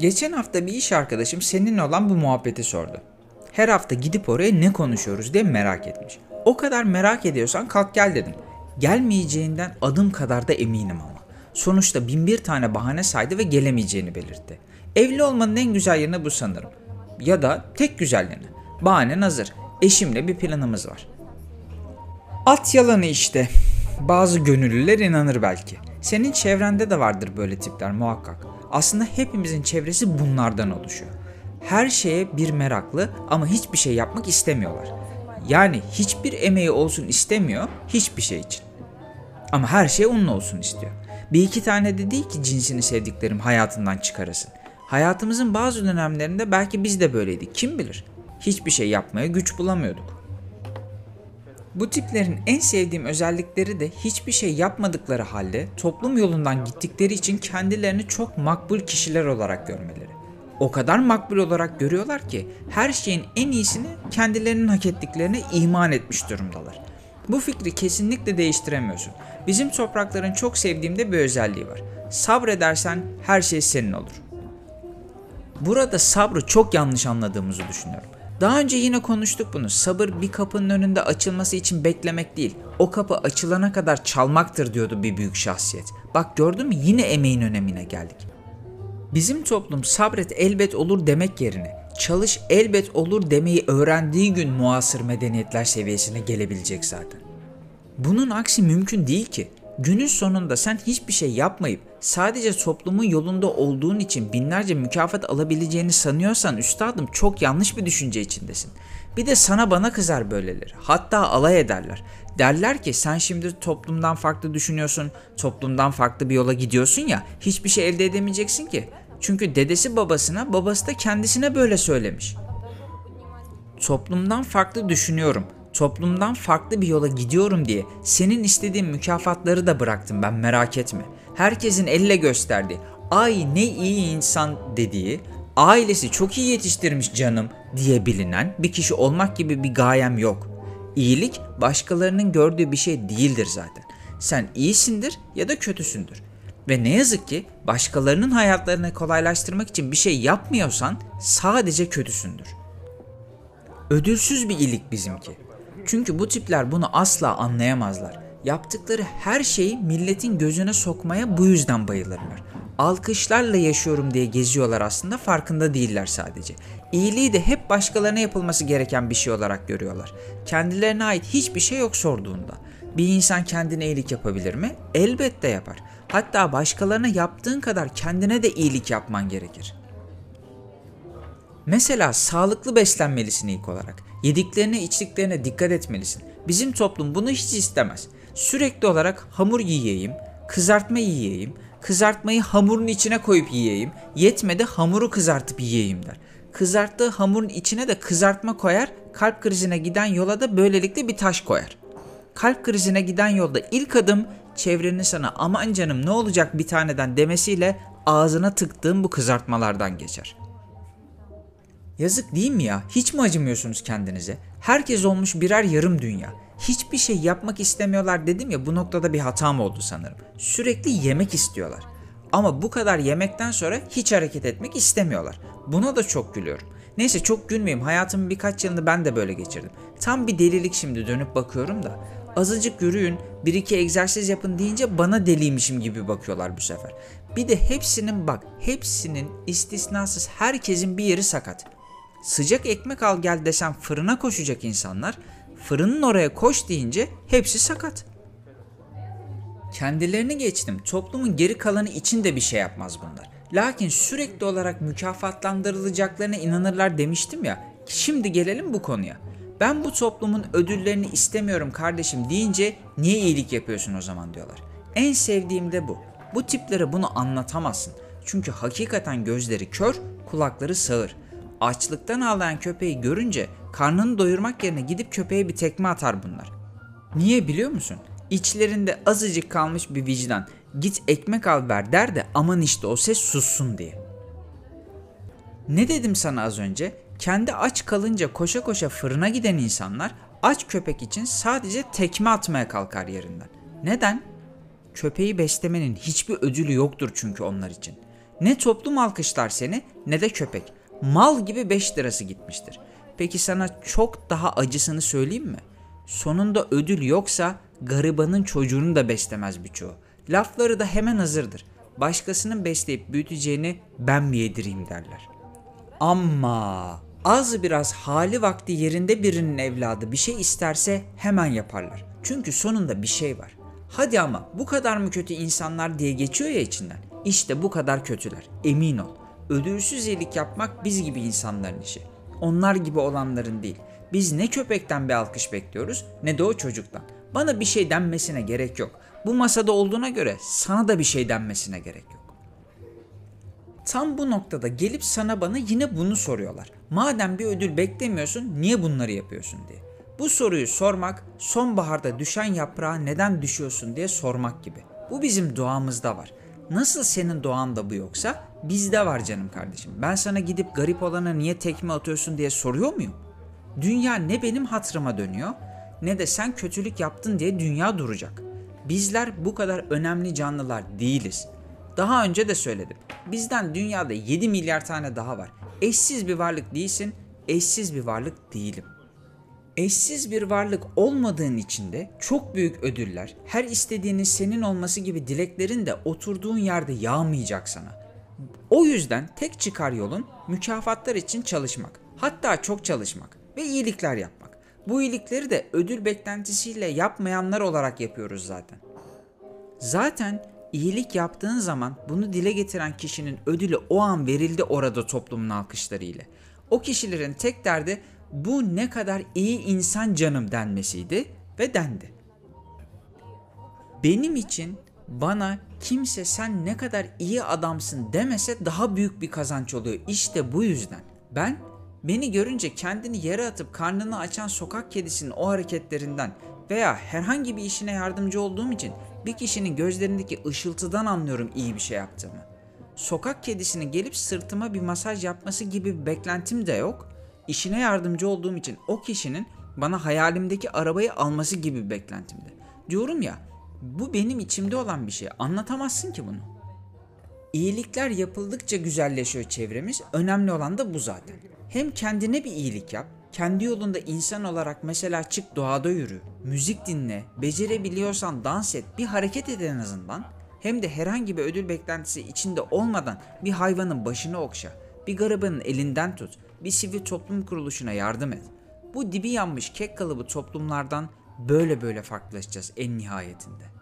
Geçen hafta bir iş arkadaşım seninle olan bu muhabbeti sordu. Her hafta gidip oraya ne konuşuyoruz diye merak etmiş. O kadar merak ediyorsan kalk gel dedim. Gelmeyeceğinden adım kadar da eminim ama. Sonuçta bin bir tane bahane saydı ve gelemeyeceğini belirtti. Evli olmanın en güzel yanı bu sanırım. Ya da tek güzel yanı. Bahanen hazır. Eşimle bir planımız var. At yalanı işte. Bazı gönüllüler inanır belki. Senin çevrende de vardır böyle tipler muhakkak. Aslında hepimizin çevresi bunlardan oluşuyor. Her şeye bir meraklı ama hiçbir şey yapmak istemiyorlar. Yani hiçbir emeği olsun istemiyor hiçbir şey için. Ama her şey onun olsun istiyor. Bir iki tane de değil ki cinsini sevdiklerim hayatından çıkarasın. Hayatımızın bazı dönemlerinde belki biz de böyleydik. Kim bilir? Hiçbir şey yapmaya güç bulamıyorduk. Bu tiplerin en sevdiğim özellikleri de hiçbir şey yapmadıkları halde toplum yolundan gittikleri için kendilerini çok makbul kişiler olarak görmeleri. O kadar makbul olarak görüyorlar ki her şeyin en iyisini kendilerinin hak ettiklerine iman etmiş durumdalar. Bu fikri kesinlikle değiştiremiyorsun. Bizim toprakların çok sevdiğimde bir özelliği var. Sabredersen her şey senin olur. Burada sabrı çok yanlış anladığımızı düşünüyorum. Daha önce yine konuştuk bunu. Sabır bir kapının önünde açılması için beklemek değil. O kapı açılana kadar çalmaktır diyordu bir büyük şahsiyet. Bak gördün mü yine emeğin önemine geldik. Bizim toplum sabret elbet olur demek yerine çalış elbet olur demeyi öğrendiği gün muasır medeniyetler seviyesine gelebilecek zaten. Bunun aksi mümkün değil ki. Günün sonunda sen hiçbir şey yapmayıp sadece toplumun yolunda olduğun için binlerce mükafat alabileceğini sanıyorsan üstadım çok yanlış bir düşünce içindesin. Bir de sana bana kızar böyleleri. Hatta alay ederler. Derler ki sen şimdi toplumdan farklı düşünüyorsun, toplumdan farklı bir yola gidiyorsun ya hiçbir şey elde edemeyeceksin ki. Çünkü dedesi babasına, babası da kendisine böyle söylemiş. Toplumdan farklı düşünüyorum toplumdan farklı bir yola gidiyorum diye senin istediğin mükafatları da bıraktım ben merak etme. Herkesin elle gösterdiği, ay ne iyi insan dediği, ailesi çok iyi yetiştirmiş canım diye bilinen bir kişi olmak gibi bir gayem yok. İyilik başkalarının gördüğü bir şey değildir zaten. Sen iyisindir ya da kötüsündür. Ve ne yazık ki başkalarının hayatlarını kolaylaştırmak için bir şey yapmıyorsan sadece kötüsündür. Ödülsüz bir iyilik bizimki. Çünkü bu tipler bunu asla anlayamazlar. Yaptıkları her şeyi milletin gözüne sokmaya bu yüzden bayılırlar. Alkışlarla yaşıyorum diye geziyorlar aslında farkında değiller sadece. İyiliği de hep başkalarına yapılması gereken bir şey olarak görüyorlar. Kendilerine ait hiçbir şey yok sorduğunda. Bir insan kendine iyilik yapabilir mi? Elbette yapar. Hatta başkalarına yaptığın kadar kendine de iyilik yapman gerekir. Mesela sağlıklı beslenmelisin ilk olarak. Yediklerine içtiklerine dikkat etmelisin. Bizim toplum bunu hiç istemez. Sürekli olarak hamur yiyeyim, kızartma yiyeyim, kızartmayı hamurun içine koyup yiyeyim, yetmedi hamuru kızartıp yiyeyim der. Kızarttığı hamurun içine de kızartma koyar, kalp krizine giden yola da böylelikle bir taş koyar. Kalp krizine giden yolda ilk adım çevrenin sana aman canım ne olacak bir taneden demesiyle ağzına tıktığın bu kızartmalardan geçer. Yazık değil mi ya? Hiç mi acımıyorsunuz kendinize? Herkes olmuş birer yarım dünya. Hiçbir şey yapmak istemiyorlar dedim ya bu noktada bir hatam oldu sanırım. Sürekli yemek istiyorlar. Ama bu kadar yemekten sonra hiç hareket etmek istemiyorlar. Buna da çok gülüyorum. Neyse çok gülmeyeyim. Hayatımın birkaç yılını ben de böyle geçirdim. Tam bir delilik şimdi dönüp bakıyorum da. Azıcık yürüyün, bir iki egzersiz yapın deyince bana deliymişim gibi bakıyorlar bu sefer. Bir de hepsinin bak, hepsinin istisnasız herkesin bir yeri sakat. Sıcak ekmek al gel desem fırına koşacak insanlar fırının oraya koş deyince hepsi sakat. Kendilerini geçtim. Toplumun geri kalanı için de bir şey yapmaz bunlar. Lakin sürekli olarak mükafatlandırılacaklarına inanırlar demiştim ya. Şimdi gelelim bu konuya. Ben bu toplumun ödüllerini istemiyorum kardeşim deyince niye iyilik yapıyorsun o zaman diyorlar. En sevdiğim de bu. Bu tiplere bunu anlatamazsın. Çünkü hakikaten gözleri kör, kulakları sağır açlıktan ağlayan köpeği görünce karnını doyurmak yerine gidip köpeğe bir tekme atar bunlar. Niye biliyor musun? İçlerinde azıcık kalmış bir vicdan. Git ekmek al ver der de aman işte o ses sussun diye. Ne dedim sana az önce? Kendi aç kalınca koşa koşa fırına giden insanlar aç köpek için sadece tekme atmaya kalkar yerinden. Neden? Köpeği beslemenin hiçbir ödülü yoktur çünkü onlar için. Ne toplum alkışlar seni ne de köpek. Mal gibi 5 lirası gitmiştir. Peki sana çok daha acısını söyleyeyim mi? Sonunda ödül yoksa garibanın çocuğunu da beslemez birçoğu. Lafları da hemen hazırdır. Başkasının besleyip büyüteceğini ben mi yedireyim derler. Ama az biraz hali vakti yerinde birinin evladı bir şey isterse hemen yaparlar. Çünkü sonunda bir şey var. Hadi ama bu kadar mı kötü insanlar diye geçiyor ya içinden. İşte bu kadar kötüler. Emin ol. Ödülsüz iyilik yapmak biz gibi insanların işi. Onlar gibi olanların değil. Biz ne köpekten bir alkış bekliyoruz ne de o çocuktan. Bana bir şey denmesine gerek yok. Bu masada olduğuna göre sana da bir şey denmesine gerek yok. Tam bu noktada gelip sana bana yine bunu soruyorlar. Madem bir ödül beklemiyorsun niye bunları yapıyorsun diye. Bu soruyu sormak sonbaharda düşen yaprağa neden düşüyorsun diye sormak gibi. Bu bizim doğamızda var. Nasıl senin doğanda bu yoksa bizde var canım kardeşim. Ben sana gidip garip olana niye tekme atıyorsun diye soruyor muyum? Dünya ne benim hatırıma dönüyor ne de sen kötülük yaptın diye dünya duracak. Bizler bu kadar önemli canlılar değiliz. Daha önce de söyledim. Bizden dünyada 7 milyar tane daha var. Eşsiz bir varlık değilsin, eşsiz bir varlık değilim. Eşsiz bir varlık olmadığın için de çok büyük ödüller, her istediğinin senin olması gibi dileklerin de oturduğun yerde yağmayacak sana. O yüzden tek çıkar yolun mükafatlar için çalışmak. Hatta çok çalışmak ve iyilikler yapmak. Bu iyilikleri de ödül beklentisiyle yapmayanlar olarak yapıyoruz zaten. Zaten iyilik yaptığın zaman bunu dile getiren kişinin ödülü o an verildi orada toplumun alkışları ile. O kişilerin tek derdi bu ne kadar iyi insan canım denmesiydi ve dendi. Benim için bana kimse sen ne kadar iyi adamsın demese daha büyük bir kazanç oluyor. İşte bu yüzden. Ben beni görünce kendini yere atıp karnını açan sokak kedisinin o hareketlerinden veya herhangi bir işine yardımcı olduğum için bir kişinin gözlerindeki ışıltıdan anlıyorum iyi bir şey yaptığımı. Sokak kedisinin gelip sırtıma bir masaj yapması gibi bir beklentim de yok. İşine yardımcı olduğum için o kişinin bana hayalimdeki arabayı alması gibi bir beklentimdi. Diyorum ya bu benim içimde olan bir şey. Anlatamazsın ki bunu. İyilikler yapıldıkça güzelleşiyor çevremiz. Önemli olan da bu zaten. Hem kendine bir iyilik yap, kendi yolunda insan olarak mesela çık doğada yürü, müzik dinle, becerebiliyorsan dans et, bir hareket et en azından. Hem de herhangi bir ödül beklentisi içinde olmadan bir hayvanın başını okşa, bir garibanın elinden tut, bir sivil toplum kuruluşuna yardım et. Bu dibi yanmış kek kalıbı toplumlardan böyle böyle farklılaşacağız en nihayetinde.